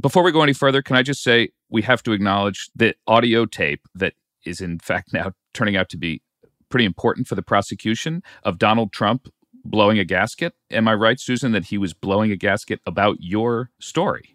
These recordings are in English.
Before we go any further, can I just say we have to acknowledge the audio tape that is in fact now turning out to be pretty important for the prosecution of Donald Trump blowing a gasket. Am I right, Susan, that he was blowing a gasket about your story?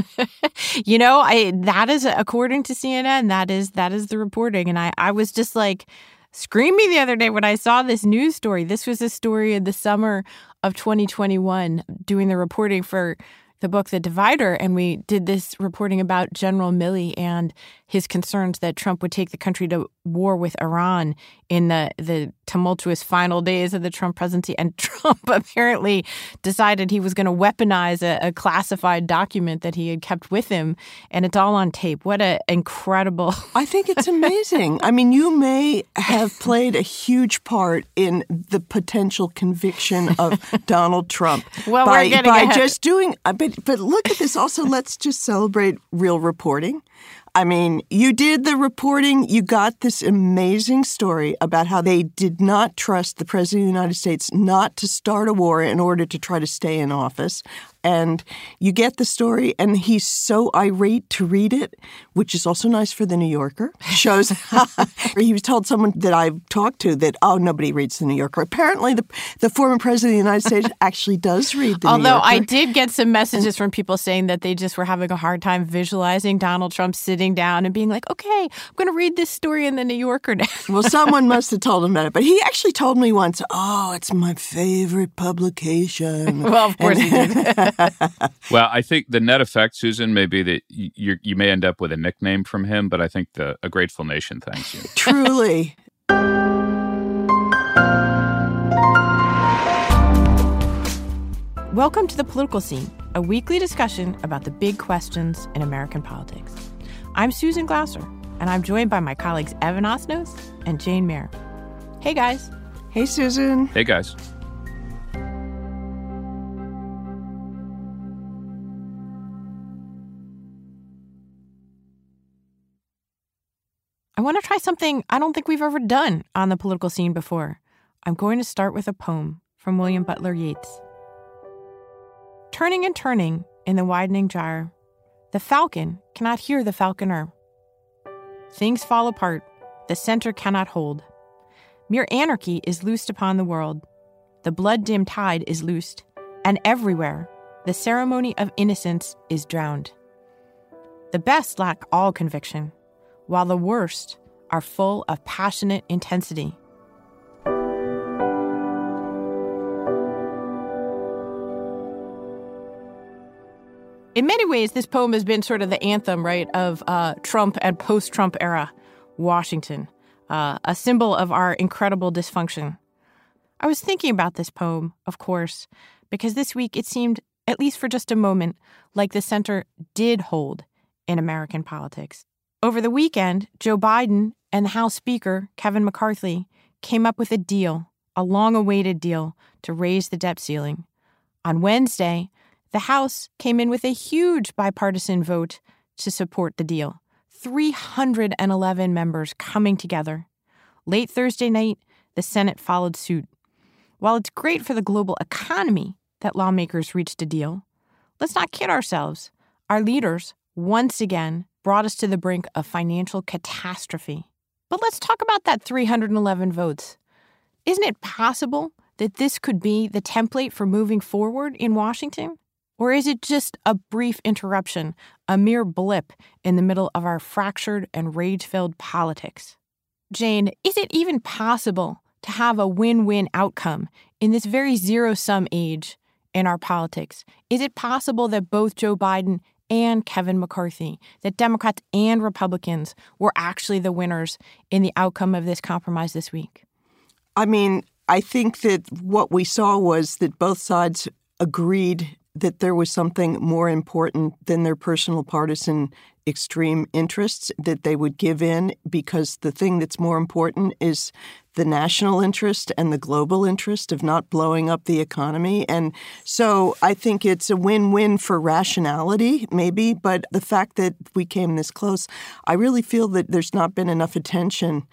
you know, I that is according to CNN, that is that is the reporting. And I, I was just like screaming the other day when I saw this news story. This was a story in the summer of 2021 doing the reporting for the book The Divider, and we did this reporting about General Milley and his concerns that Trump would take the country to war with Iran in the, the tumultuous final days of the Trump presidency. And Trump apparently decided he was going to weaponize a, a, classified document that he had kept with him. And it's all on tape. What an incredible. I think it's amazing. I mean, you may have played a huge part in the potential conviction of Donald Trump well, by, by just doing, but, but look at this. Also, let's just celebrate real reporting. I mean, you did the reporting. You got this amazing story about how they did not trust the President of the United States not to start a war in order to try to stay in office and you get the story and he's so irate to read it which is also nice for the new yorker. Shows he was told someone that i've talked to that oh nobody reads the new yorker. Apparently the, the former president of the united states actually does read the although i did get some messages from people saying that they just were having a hard time visualizing donald trump sitting down and being like okay i'm going to read this story in the new yorker now. Well someone must have told him about it but he actually told me once oh it's my favorite publication. Well of course and, he did well, I think the net effect, Susan, may be that you you may end up with a nickname from him, but I think the a grateful nation thanks you. Truly. Welcome to the political scene, a weekly discussion about the big questions in American politics. I'm Susan Glasser, and I'm joined by my colleagues Evan Osnos and Jane Mayer. Hey guys. Hey Susan. Hey guys. I want to try something I don't think we've ever done on the political scene before. I'm going to start with a poem from William Butler Yeats. Turning and turning in the widening gyre, the falcon cannot hear the falconer. Things fall apart, the center cannot hold. Mere anarchy is loosed upon the world. The blood dimmed tide is loosed, and everywhere the ceremony of innocence is drowned. The best lack all conviction while the worst are full of passionate intensity. In many ways, this poem has been sort of the anthem, right, of uh, Trump and post Trump era Washington, uh, a symbol of our incredible dysfunction. I was thinking about this poem, of course, because this week it seemed, at least for just a moment, like the center did hold in American politics. Over the weekend, Joe Biden and the House Speaker, Kevin McCarthy, came up with a deal, a long awaited deal, to raise the debt ceiling. On Wednesday, the House came in with a huge bipartisan vote to support the deal 311 members coming together. Late Thursday night, the Senate followed suit. While it's great for the global economy that lawmakers reached a deal, let's not kid ourselves. Our leaders, once again, brought us to the brink of financial catastrophe. But let's talk about that 311 votes. Isn't it possible that this could be the template for moving forward in Washington? Or is it just a brief interruption, a mere blip in the middle of our fractured and rage filled politics? Jane, is it even possible to have a win win outcome in this very zero sum age in our politics? Is it possible that both Joe Biden and Kevin McCarthy, that Democrats and Republicans were actually the winners in the outcome of this compromise this week? I mean, I think that what we saw was that both sides agreed that there was something more important than their personal partisan extreme interests, that they would give in because the thing that's more important is the national interest and the global interest of not blowing up the economy. And so I think it's a win win for rationality, maybe, but the fact that we came this close, I really feel that there's not been enough attention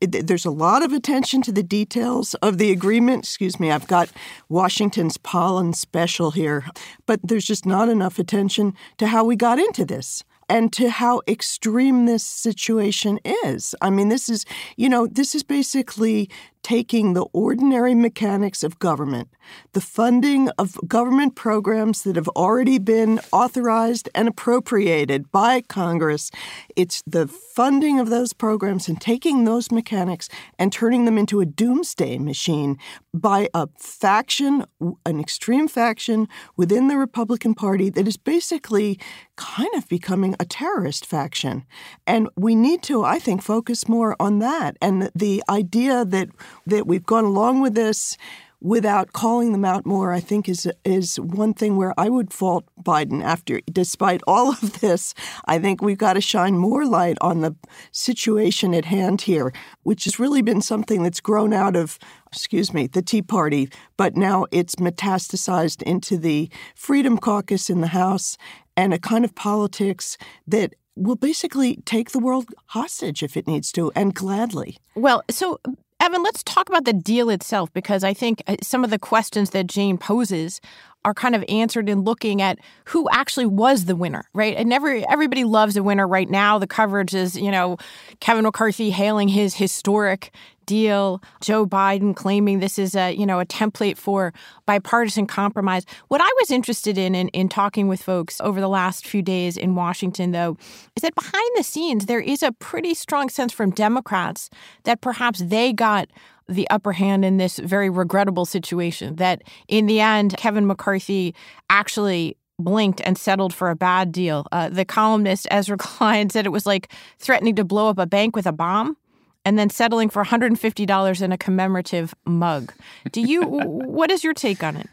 there's a lot of attention to the details of the agreement. Excuse me, I've got Washington's pollen special here, but there's just not enough attention to how we got into this and to how extreme this situation is. I mean, this is, you know, this is basically taking the ordinary mechanics of government, the funding of government programs that have already been authorized and appropriated by Congress. It's the funding of those programs and taking those mechanics and turning them into a doomsday machine by a faction, an extreme faction within the Republican Party that is basically kind of becoming a terrorist faction. And we need to, I think, focus more on that and the idea that that we've gone along with this without calling them out more, I think is is one thing where I would fault Biden after despite all of this, I think we've got to shine more light on the situation at hand here, which has really been something that's grown out of excuse me, the Tea Party, but now it's metastasized into the Freedom Caucus in the House and a kind of politics that will basically take the world hostage if it needs to, and gladly. Well, so Evan, let's talk about the deal itself because I think uh, some of the questions that Jane poses are kind of answered in looking at who actually was the winner, right? And never everybody loves a winner right now. The coverage is, you know, Kevin McCarthy hailing his historic deal, Joe Biden claiming this is a, you know, a template for bipartisan compromise. What I was interested in, in in talking with folks over the last few days in Washington though, is that behind the scenes there is a pretty strong sense from Democrats that perhaps they got the upper hand in this very regrettable situation that in the end Kevin McCarthy actually blinked and settled for a bad deal. Uh, the columnist Ezra Klein said it was like threatening to blow up a bank with a bomb and then settling for $150 in a commemorative mug. Do you what is your take on it?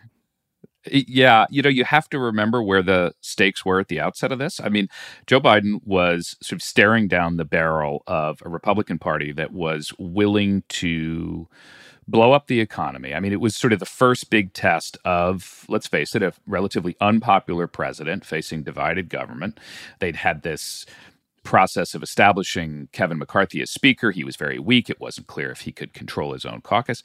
Yeah, you know, you have to remember where the stakes were at the outset of this. I mean, Joe Biden was sort of staring down the barrel of a Republican Party that was willing to blow up the economy. I mean, it was sort of the first big test of, let's face it, a relatively unpopular president facing divided government. They'd had this process of establishing Kevin McCarthy as Speaker. He was very weak. It wasn't clear if he could control his own caucus.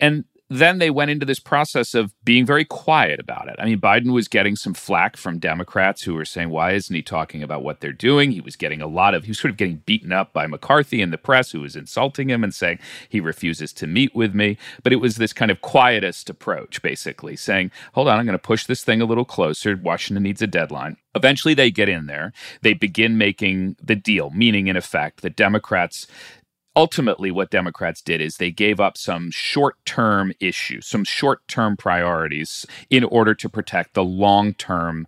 And then they went into this process of being very quiet about it. I mean, Biden was getting some flack from Democrats who were saying, why isn't he talking about what they're doing? He was getting a lot of, he was sort of getting beaten up by McCarthy in the press, who was insulting him and saying he refuses to meet with me. But it was this kind of quietist approach, basically saying, hold on, I'm going to push this thing a little closer. Washington needs a deadline. Eventually, they get in there. They begin making the deal, meaning, in effect, that Democrats ultimately what democrats did is they gave up some short-term issues some short-term priorities in order to protect the long-term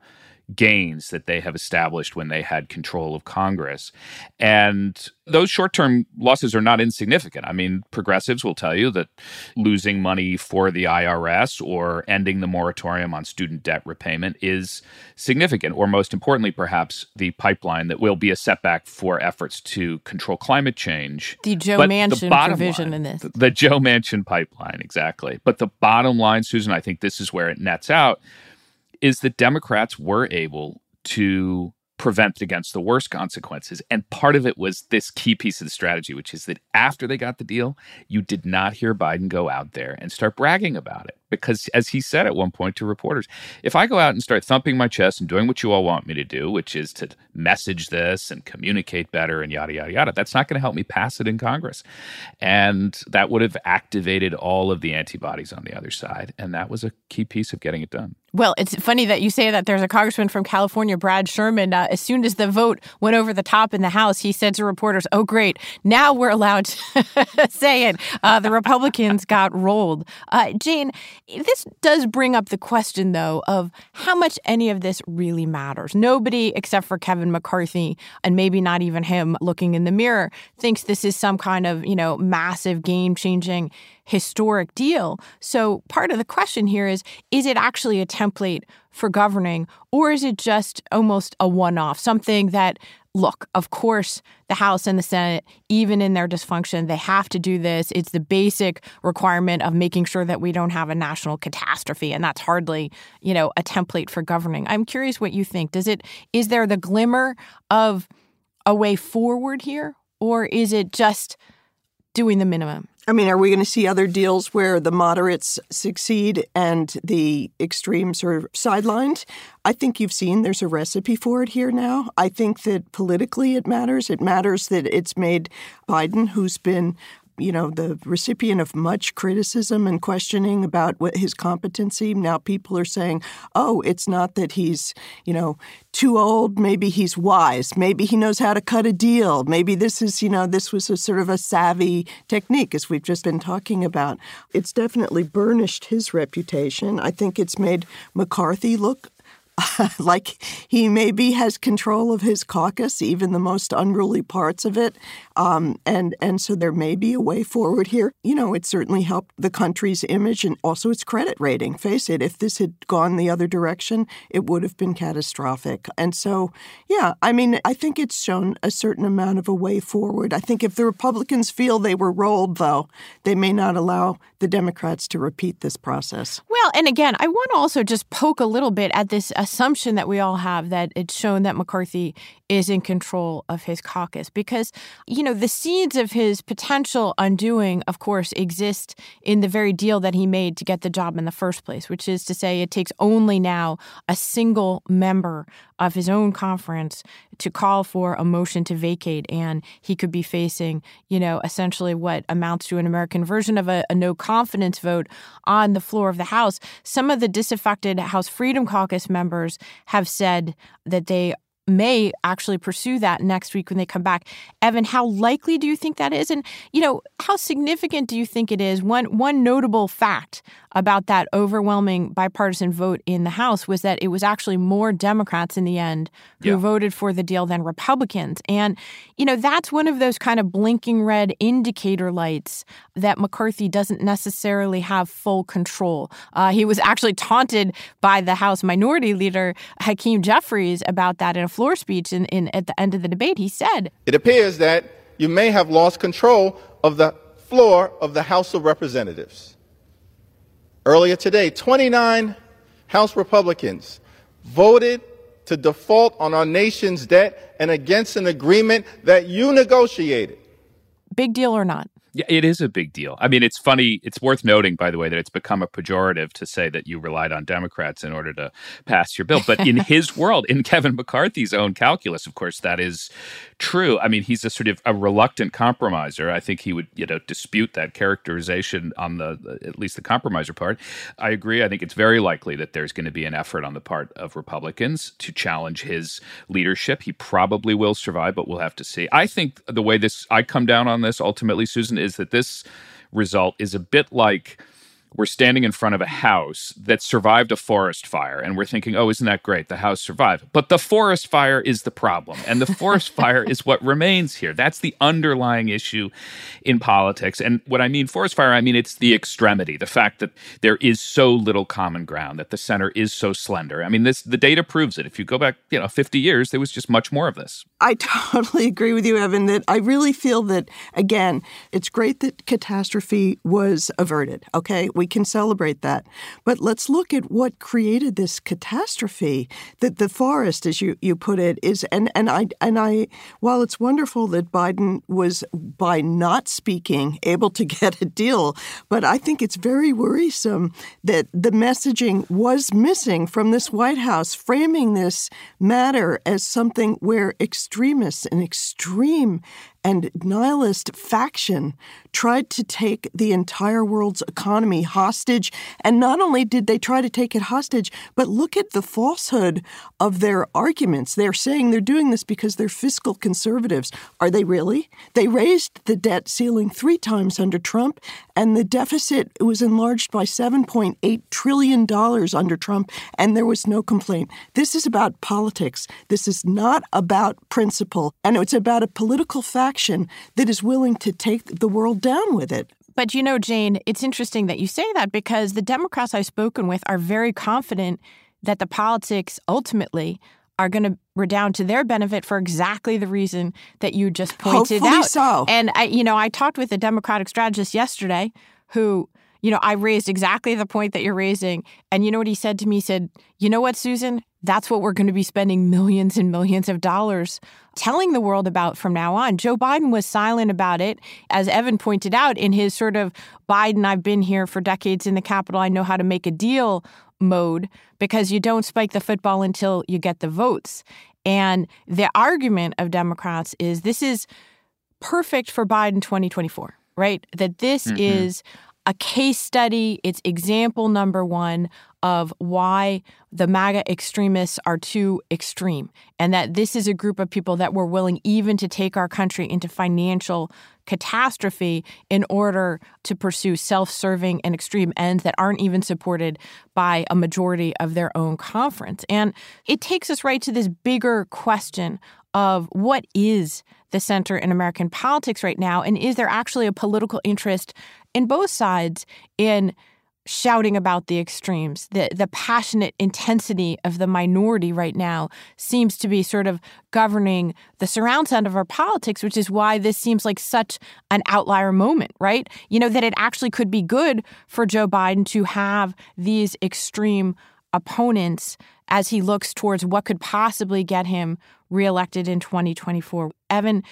gains that they have established when they had control of Congress. And those short term losses are not insignificant. I mean, progressives will tell you that losing money for the IRS or ending the moratorium on student debt repayment is significant, or most importantly, perhaps the pipeline that will be a setback for efforts to control climate change. The Joe but Manchin the provision line, in this. The, the Joe Manchin pipeline, exactly. But the bottom line, Susan, I think this is where it nets out is that Democrats were able to prevent against the worst consequences. And part of it was this key piece of the strategy, which is that after they got the deal, you did not hear Biden go out there and start bragging about it. Because as he said at one point to reporters, if I go out and start thumping my chest and doing what you all want me to do, which is to message this and communicate better and yada, yada, yada, that's not going to help me pass it in Congress. And that would have activated all of the antibodies on the other side. And that was a key piece of getting it done. Well, it's funny that you say that. There's a congressman from California, Brad Sherman. Uh, as soon as the vote went over the top in the House, he said to reporters, "Oh, great! Now we're allowed to say it." Uh, the Republicans got rolled. Uh, Jane, this does bring up the question, though, of how much any of this really matters. Nobody, except for Kevin McCarthy, and maybe not even him, looking in the mirror, thinks this is some kind of you know massive, game-changing historic deal. So part of the question here is is it actually a template for governing or is it just almost a one off, something that look, of course, the House and the Senate, even in their dysfunction, they have to do this. It's the basic requirement of making sure that we don't have a national catastrophe. And that's hardly, you know, a template for governing. I'm curious what you think. Does it is there the glimmer of a way forward here? Or is it just doing the minimum. I mean, are we going to see other deals where the moderates succeed and the extremes are sidelined? I think you've seen there's a recipe for it here now. I think that politically it matters. It matters that it's made Biden, who's been you know, the recipient of much criticism and questioning about what his competency. Now people are saying, oh, it's not that he's, you know, too old. Maybe he's wise. Maybe he knows how to cut a deal. Maybe this is, you know, this was a sort of a savvy technique, as we've just been talking about. It's definitely burnished his reputation. I think it's made McCarthy look like he maybe has control of his caucus, even the most unruly parts of it, um, and and so there may be a way forward here. You know, it certainly helped the country's image and also its credit rating. Face it, if this had gone the other direction, it would have been catastrophic. And so, yeah, I mean, I think it's shown a certain amount of a way forward. I think if the Republicans feel they were rolled, though, they may not allow the Democrats to repeat this process. Well, and again, I want to also just poke a little bit at this assumption that we all have that it's shown that McCarthy is in control of his caucus because, you know, the seeds of his potential undoing, of course, exist in the very deal that he made to get the job in the first place, which is to say it takes only now a single member of his own conference to call for a motion to vacate and he could be facing you know essentially what amounts to an american version of a, a, no confidence vote on the floor of the house. Some of the disaffected house freedom caucus members have said that they may actually pursue that next week when they come back. Evan, how likely do you think that is? And, you know, how significant do you think it is? One one notable fact about that overwhelming bipartisan vote in the House was that it was actually more Democrats in the end who yeah. voted for the deal than Republicans. And, you know, that's one of those kind of blinking red indicator lights that McCarthy doesn't necessarily have full control. Uh, he was actually taunted by the House Minority Leader, Hakeem Jeffries, about that in a floor speech in, in, at the end of the debate. He said, It appears that you may have lost control of the floor of the House of Representatives. Earlier today, 29 House Republicans voted to default on our nation's debt and against an agreement that you negotiated. Big deal or not? Yeah, it is a big deal. I mean, it's funny. It's worth noting, by the way, that it's become a pejorative to say that you relied on Democrats in order to pass your bill. But in his world, in Kevin McCarthy's own calculus, of course, that is true. I mean, he's a sort of a reluctant compromiser. I think he would, you know, dispute that characterization on the at least the compromiser part. I agree. I think it's very likely that there's going to be an effort on the part of Republicans to challenge his leadership. He probably will survive, but we'll have to see. I think the way this I come down on this ultimately, Susan is that this result is a bit like we're standing in front of a house that survived a forest fire and we're thinking oh isn't that great? The house survived. But the forest fire is the problem and the forest fire is what remains here. That's the underlying issue in politics. And what i mean forest fire i mean it's the extremity the fact that there is so little common ground that the center is so slender. I mean this the data proves it. If you go back you know 50 years there was just much more of this. I totally agree with you evan that i really feel that again it's great that catastrophe was averted okay? We we can celebrate that. But let's look at what created this catastrophe. That the forest, as you, you put it, is and, and I and I while it's wonderful that Biden was by not speaking able to get a deal, but I think it's very worrisome that the messaging was missing from this White House, framing this matter as something where extremists and extreme and nihilist faction tried to take the entire world's economy hostage. And not only did they try to take it hostage, but look at the falsehood of their arguments. They're saying they're doing this because they're fiscal conservatives. Are they really? They raised the debt ceiling three times under Trump, and the deficit was enlarged by $7.8 trillion under Trump, and there was no complaint. This is about politics. This is not about principle, and it's about a political that is willing to take the world down with it. But you know, Jane, it's interesting that you say that because the Democrats I've spoken with are very confident that the politics ultimately are going to redound to their benefit for exactly the reason that you just pointed Hopefully out. So. And I, you know, I talked with a Democratic strategist yesterday who you know, I raised exactly the point that you're raising. And you know what he said to me? He said, you know what, Susan? That's what we're going to be spending millions and millions of dollars telling the world about from now on. Joe Biden was silent about it, as Evan pointed out, in his sort of Biden, I've been here for decades in the Capitol, I know how to make a deal mode, because you don't spike the football until you get the votes. And the argument of Democrats is this is perfect for Biden 2024, right? That this mm-hmm. is a case study. It's example number one of why the MAGA extremists are too extreme, and that this is a group of people that were willing even to take our country into financial catastrophe in order to pursue self serving and extreme ends that aren't even supported by a majority of their own conference. And it takes us right to this bigger question of what is the center in American politics right now, and is there actually a political interest in both sides in shouting about the extremes. The the passionate intensity of the minority right now seems to be sort of governing the surround sound of our politics, which is why this seems like such an outlier moment, right? You know, that it actually could be good for Joe Biden to have these extreme opponents as he looks towards what could possibly get him reelected in 2024. Evan,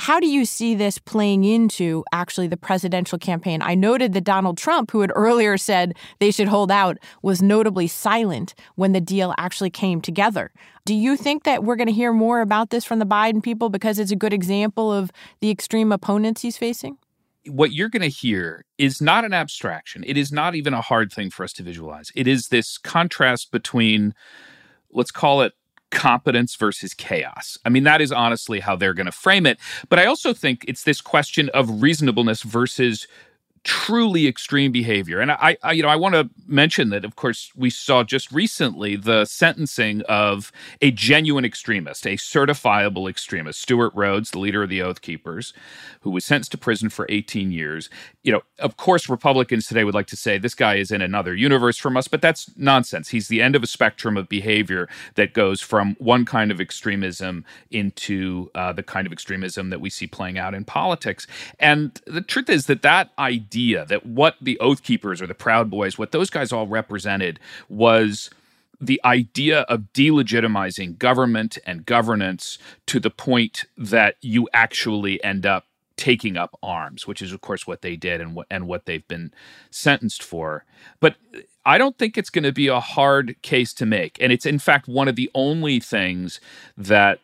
how do you see this playing into actually the presidential campaign? I noted that Donald Trump, who had earlier said they should hold out, was notably silent when the deal actually came together. Do you think that we're going to hear more about this from the Biden people because it's a good example of the extreme opponents he's facing? What you're going to hear is not an abstraction. It is not even a hard thing for us to visualize. It is this contrast between, let's call it competence versus chaos. I mean, that is honestly how they're going to frame it. But I also think it's this question of reasonableness versus truly extreme behavior. And I, I, you know, I want to mention that, of course, we saw just recently the sentencing of a genuine extremist, a certifiable extremist, Stewart Rhodes, the leader of the Oath Keepers, who was sentenced to prison for 18 years. You know, of course, Republicans today would like to say this guy is in another universe from us, but that's nonsense. He's the end of a spectrum of behavior that goes from one kind of extremism into uh, the kind of extremism that we see playing out in politics. And the truth is that that idea that what the Oath Keepers or the Proud Boys, what those guys all represented was the idea of delegitimizing government and governance to the point that you actually end up taking up arms, which is of course what they did and what and what they've been sentenced for. But I don't think it's going to be a hard case to make, and it's in fact one of the only things that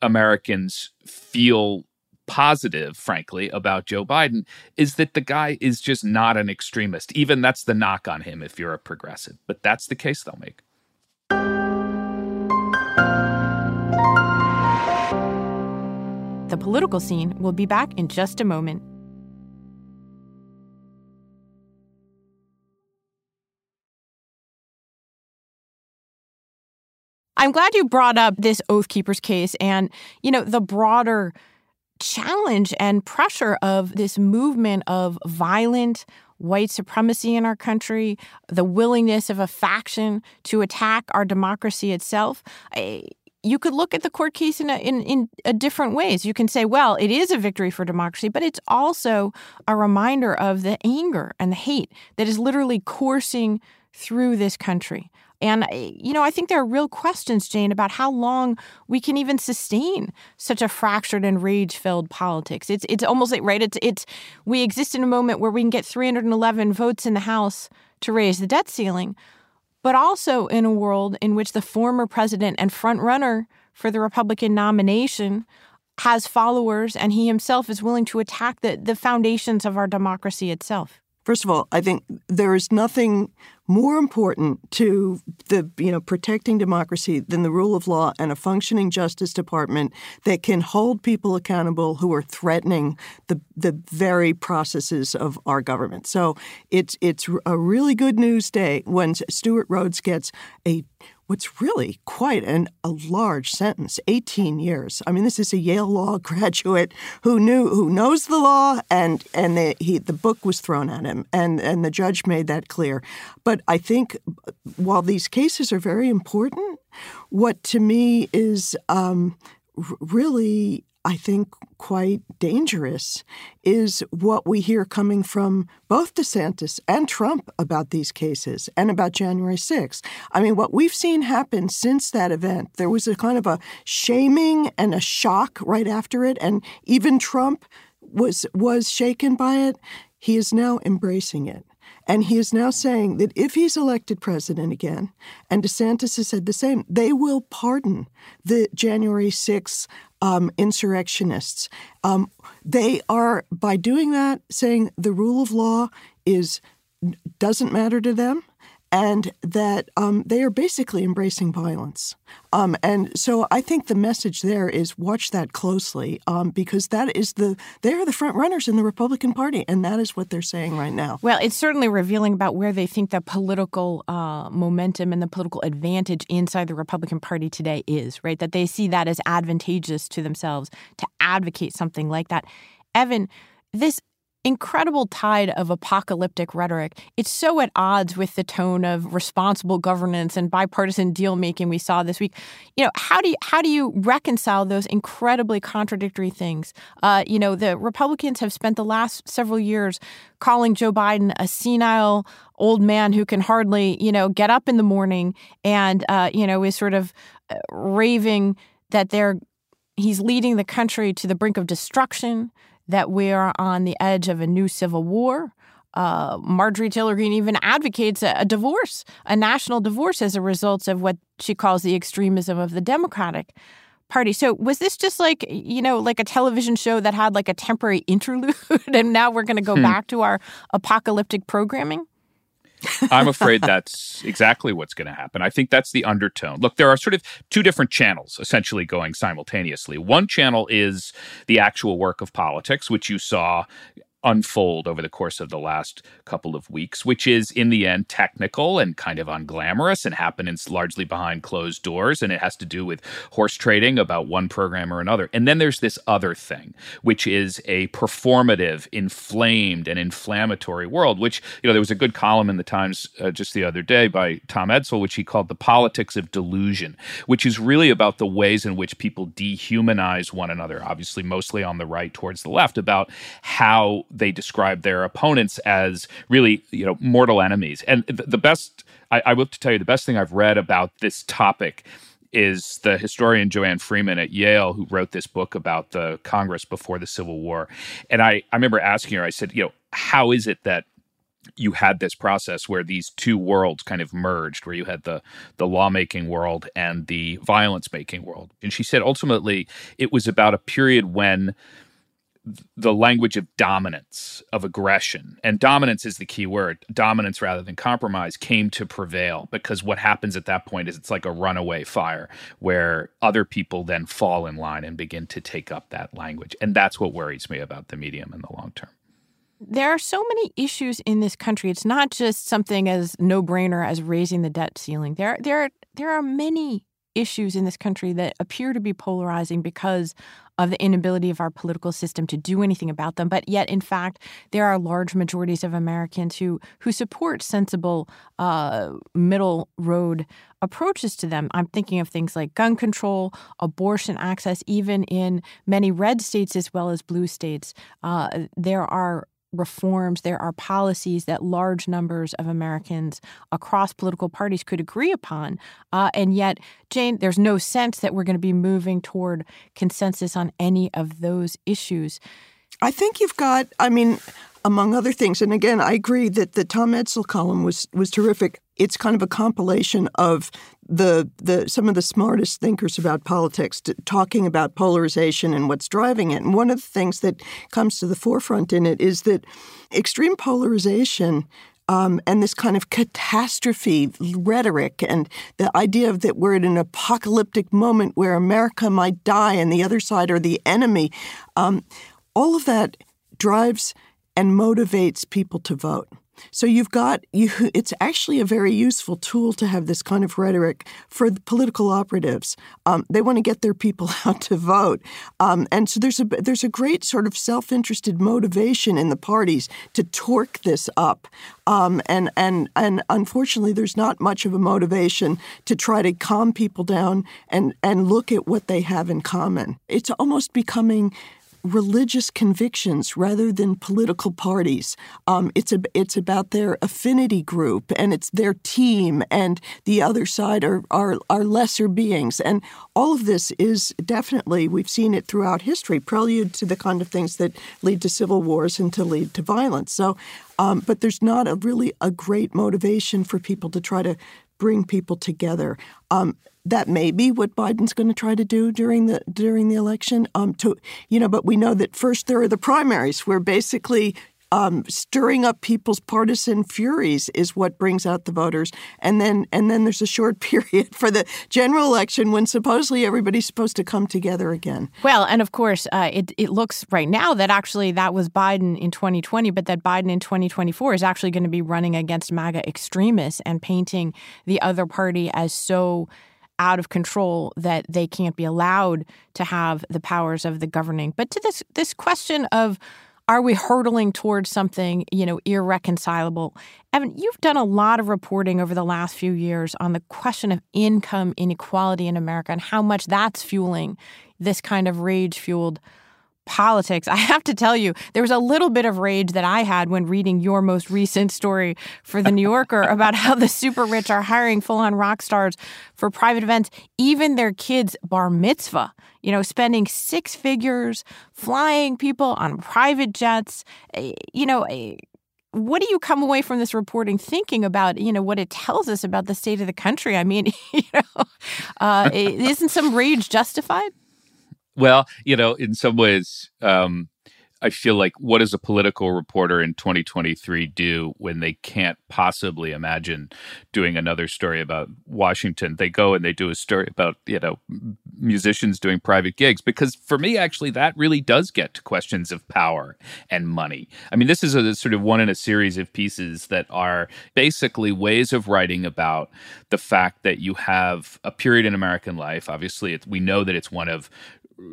Americans feel positive, frankly, about Joe Biden is that the guy is just not an extremist. Even that's the knock on him if you're a progressive. But that's the case they'll make. The political scene will be back in just a moment. I'm glad you brought up this Oath Keepers case and, you know, the broader challenge and pressure of this movement of violent white supremacy in our country, the willingness of a faction to attack our democracy itself. I, you could look at the court case in a, in, in a different ways. You can say, well, it is a victory for democracy, but it's also a reminder of the anger and the hate that is literally coursing through this country. And, eh, you know, I think there are real questions, Jane, about how long we can even sustain such a fractured and rage filled politics. It's, it's almost like, right, it's, it's, we exist in a moment where we can get 311 votes in the House to raise the debt ceiling but also in a world in which the former president and frontrunner for the Republican nomination has followers and he himself is willing to attack the, the foundations of our democracy itself. First of all, I think there is nothing more important to the you know protecting democracy than the rule of law and a functioning justice department that can hold people accountable who are threatening the the very processes of our government. So it's it's a really good news day when Stewart Rhodes gets a what's really quite an, a large sentence 18 years. I mean this is a yale law graduate who knew who knows the law and and the, he, the book was thrown at him and and the judge made that clear. But i think while these cases are very important what to me is um, really I think, quite dangerous is what we hear coming from both DeSantis and Trump about these cases and about January 6th. I mean, what we've seen happen since that event, there was a kind of a shaming and a shock right after it, and even Trump was was shaken by it. He is now embracing it. And he is now saying that if he's elected president again, and DeSantis has said the same, they will pardon the January 6th um, insurrectionists. Um, they are, by doing that, saying the rule of law is doesn't matter to them and that um, they are basically embracing violence. Um, and so I think the message there is watch that closely um, because that is the they are the front runners in the Republican Party, and that is what they're saying right now. Well, it's certainly revealing about where they think the political uh, momentum and the political advantage inside the Republican Party today is. Right, that they see that as advantageous to themselves to advocate something like that. Evan, this incredible tide of apocalyptic rhetoric. It's so at odds with the tone of responsible governance and bipartisan deal making we saw this week. You know, how do you, how do you reconcile those incredibly contradictory things? Uh, you know, the Republicans have spent the last several years calling Joe Biden a senile old man who can hardly, you know, get up in the morning and uh, you know is sort of uh, raving that they're he's leading the country to the brink of destruction that we are on the edge of a new civil war. Uh, Marjorie Taylor Greene even advocates a, a, divorce, a national divorce, as a result of what she calls the extremism of the Democratic Party. So, was this just like, you know, like a television show that had like a temporary interlude and now we're going to go hmm. back to our apocalyptic programming? I'm afraid that's exactly what's going to happen. I think that's the undertone. Look, there are sort of two different channels essentially going simultaneously. One channel is the actual work of politics, which you saw unfold over the course of the last couple of weeks, which is in the end technical and kind of unglamorous and happens largely behind closed doors. And it has to do with horse trading about one program or another. And then there's this other thing, which is a performative, inflamed, and inflammatory world, which, you know, there was a good column in the Times uh, just the other day by Tom Edsall, which he called The Politics of Delusion, which is really about the ways in which people dehumanize one another, obviously, mostly on the right towards the left, about how they describe their opponents as really, you know, mortal enemies. And the best, I, I will tell you, the best thing I've read about this topic is the historian Joanne Freeman at Yale, who wrote this book about the Congress before the Civil War. And I, I remember asking her, I said, you know, how is it that you had this process where these two worlds kind of merged where you had the the lawmaking world and the violence making world and she said ultimately it was about a period when the language of dominance, of aggression, and dominance is the key word, dominance rather than compromise, came to prevail because what happens at that point is it's like a runaway fire where other people then fall in line and begin to take up that language. And that's what worries me about the medium in the long term. There are so many issues in this country. It's not just something as no brainer as raising the debt ceiling. There, there, there are many issues in this country that appear to be polarizing because of the inability of our political system to do anything about them. But yet, in fact, there are large majorities of Americans who who support sensible uh, middle road approaches to them. I'm thinking of things like gun control, abortion access, even in many red states as well as blue states. Uh, there are reforms, there are policies that large numbers of Americans across political parties could agree upon. Uh, and yet, Jane, there's no sense that we're going to be moving toward consensus on any of those issues. I think you've got, I mean, among other things, and again, I agree that the Tom Edsall column was was terrific. It's kind of a compilation of the the some of the smartest thinkers about politics talking about polarization and what's driving it. And one of the things that comes to the forefront in it is that extreme polarization um, and this kind of catastrophe rhetoric and the idea of that we're at an apocalyptic moment where America might die and the other side are the enemy, um, all of that drives and motivates people to vote. so you've got you. It's actually a very useful tool to have this kind of rhetoric for political operatives. Um, they want to get their people out to vote, um, and so there's a there's a great sort of self-interested motivation in the parties to torque this up. Um, and and and unfortunately, there's not much of a motivation to try to calm people down and and look at what they have in common. It's almost becoming religious convictions rather than political parties. Um, it's a, it's about their affinity group and it's their team, and the other side are, are are lesser beings. And all of this is definitely we've seen it throughout history, prelude to the kind of things that lead to civil wars and to lead to violence. So, um, but there's not a really a great motivation for people to try to bring people together. Um, that may be what Biden's going to try to do during the during the election. Um, to you know, but we know that first there are the primaries, where basically um, stirring up people's partisan furies is what brings out the voters, and then and then there's a short period for the general election when supposedly everybody's supposed to come together again. Well, and of course, uh, it it looks right now that actually that was Biden in 2020, but that Biden in 2024 is actually going to be running against MAGA extremists and painting the other party as so out of control that they can't be allowed to have the powers of the governing. But to this this question of are we hurtling towards something, you know, irreconcilable? Evan, you've done a lot of reporting over the last few years on the question of income inequality in America and how much that's fueling this kind of rage-fueled politics, I have to tell you, there was a little bit of rage that I had when reading your most recent story for The New Yorker about how the super rich are hiring full on rock stars for private events, even their kids' bar mitzvah, you know, spending six figures, flying people on private jets, eh, you know. Eh, what do you come away from this reporting thinking about you know what it tells us about the state of the country? I mean you know uh, isn't some rage justified well, you know, in some ways, um, I feel like what does a political reporter in 2023 do when they can't possibly imagine doing another story about Washington? They go and they do a story about, you know, musicians doing private gigs because for me actually that really does get to questions of power and money. I mean, this is a sort of one in a series of pieces that are basically ways of writing about the fact that you have a period in American life. Obviously, we know that it's one of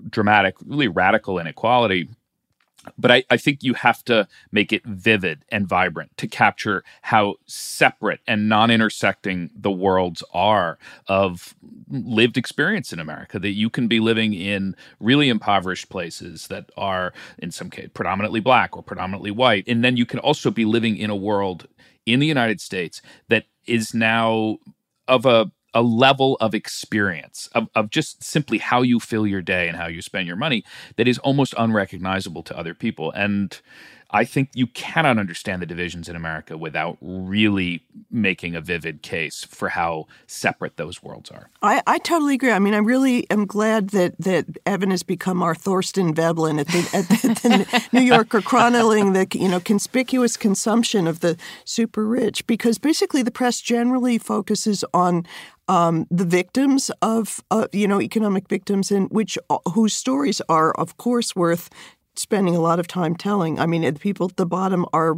dramatic, really radical inequality. But I, I think you have to make it vivid and vibrant to capture how separate and non intersecting the worlds are of lived experience in America. That you can be living in really impoverished places that are, in some case, predominantly black or predominantly white. And then you can also be living in a world in the United States that is now of a a level of experience of, of just simply how you fill your day and how you spend your money that is almost unrecognizable to other people. And I think you cannot understand the divisions in America without really making a vivid case for how separate those worlds are. I, I totally agree. I mean, I really am glad that, that Evan has become our Thorstein Veblen at the, at the, the New Yorker chronicling the you know conspicuous consumption of the super rich because basically the press generally focuses on um, the victims of uh, you know economic victims and which uh, whose stories are of course worth spending a lot of time telling. I mean, the people at the bottom are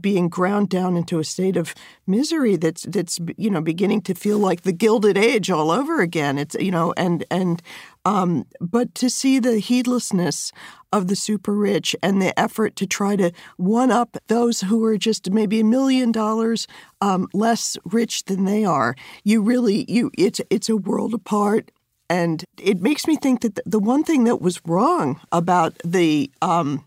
being ground down into a state of misery that's that's you know beginning to feel like the Gilded Age all over again. It's you know, and and um, but to see the heedlessness of the super rich and the effort to try to one up those who are just maybe a million dollars um, less rich than they are, you really you it's it's a world apart and it makes me think that the one thing that was wrong about the um,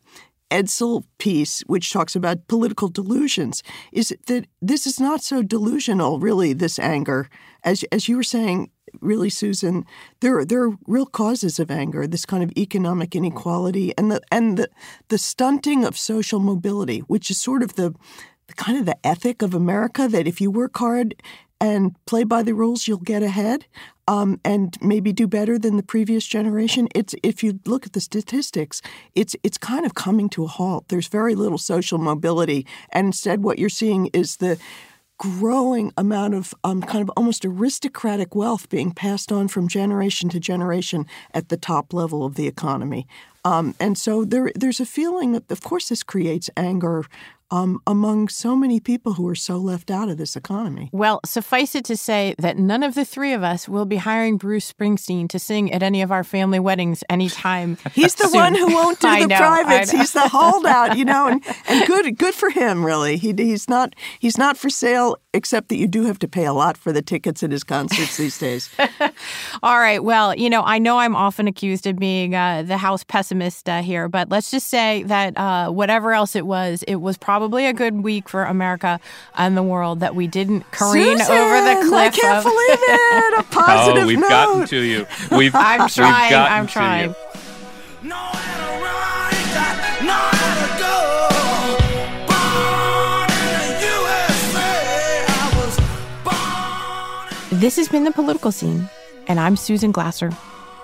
Edsall piece, which talks about political delusions, is that this is not so delusional, really, this anger. As, as you were saying, really, Susan, there are, there are real causes of anger, this kind of economic inequality and the, and the, the stunting of social mobility, which is sort of the, the kind of the ethic of America that if you work hard and play by the rules, you'll get ahead um, and maybe do better than the previous generation. It's if you look at the statistics, it's it's kind of coming to a halt. There's very little social mobility, and instead, what you're seeing is the growing amount of um, kind of almost aristocratic wealth being passed on from generation to generation at the top level of the economy. Um, and so there, there's a feeling, that, of course, this creates anger um, among so many people who are so left out of this economy. Well, suffice it to say that none of the three of us will be hiring Bruce Springsteen to sing at any of our family weddings anytime. He's the soon. one who won't do the know, privates. He's the holdout, you know, and, and good good for him, really. He, he's not he's not for sale, except that you do have to pay a lot for the tickets at his concerts these days. All right. Well, you know, I know I'm often accused of being uh, the house pessimist uh, here, but let's just say that uh, whatever else it was, it was probably a good week for America and the world that we didn't careen Susan, over the cliff. I can't of- believe it. A positive oh, we've note. gotten to you. We've I'm we've trying. I'm trying. you. Know how to run, got know how to go. Born in the USA, I was born. This has been the political scene, and I'm Susan Glasser.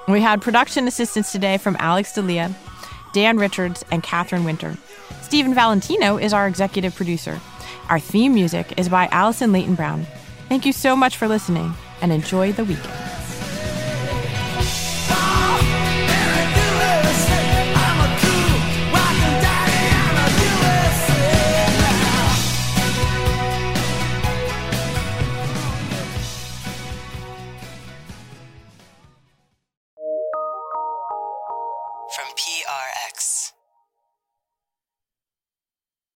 We had production assistance today from Alex Dalia, Dan Richards, and Catherine Winter. Stephen Valentino is our executive producer. Our theme music is by Alison Layton-Brown. Thank you so much for listening, and enjoy the weekend.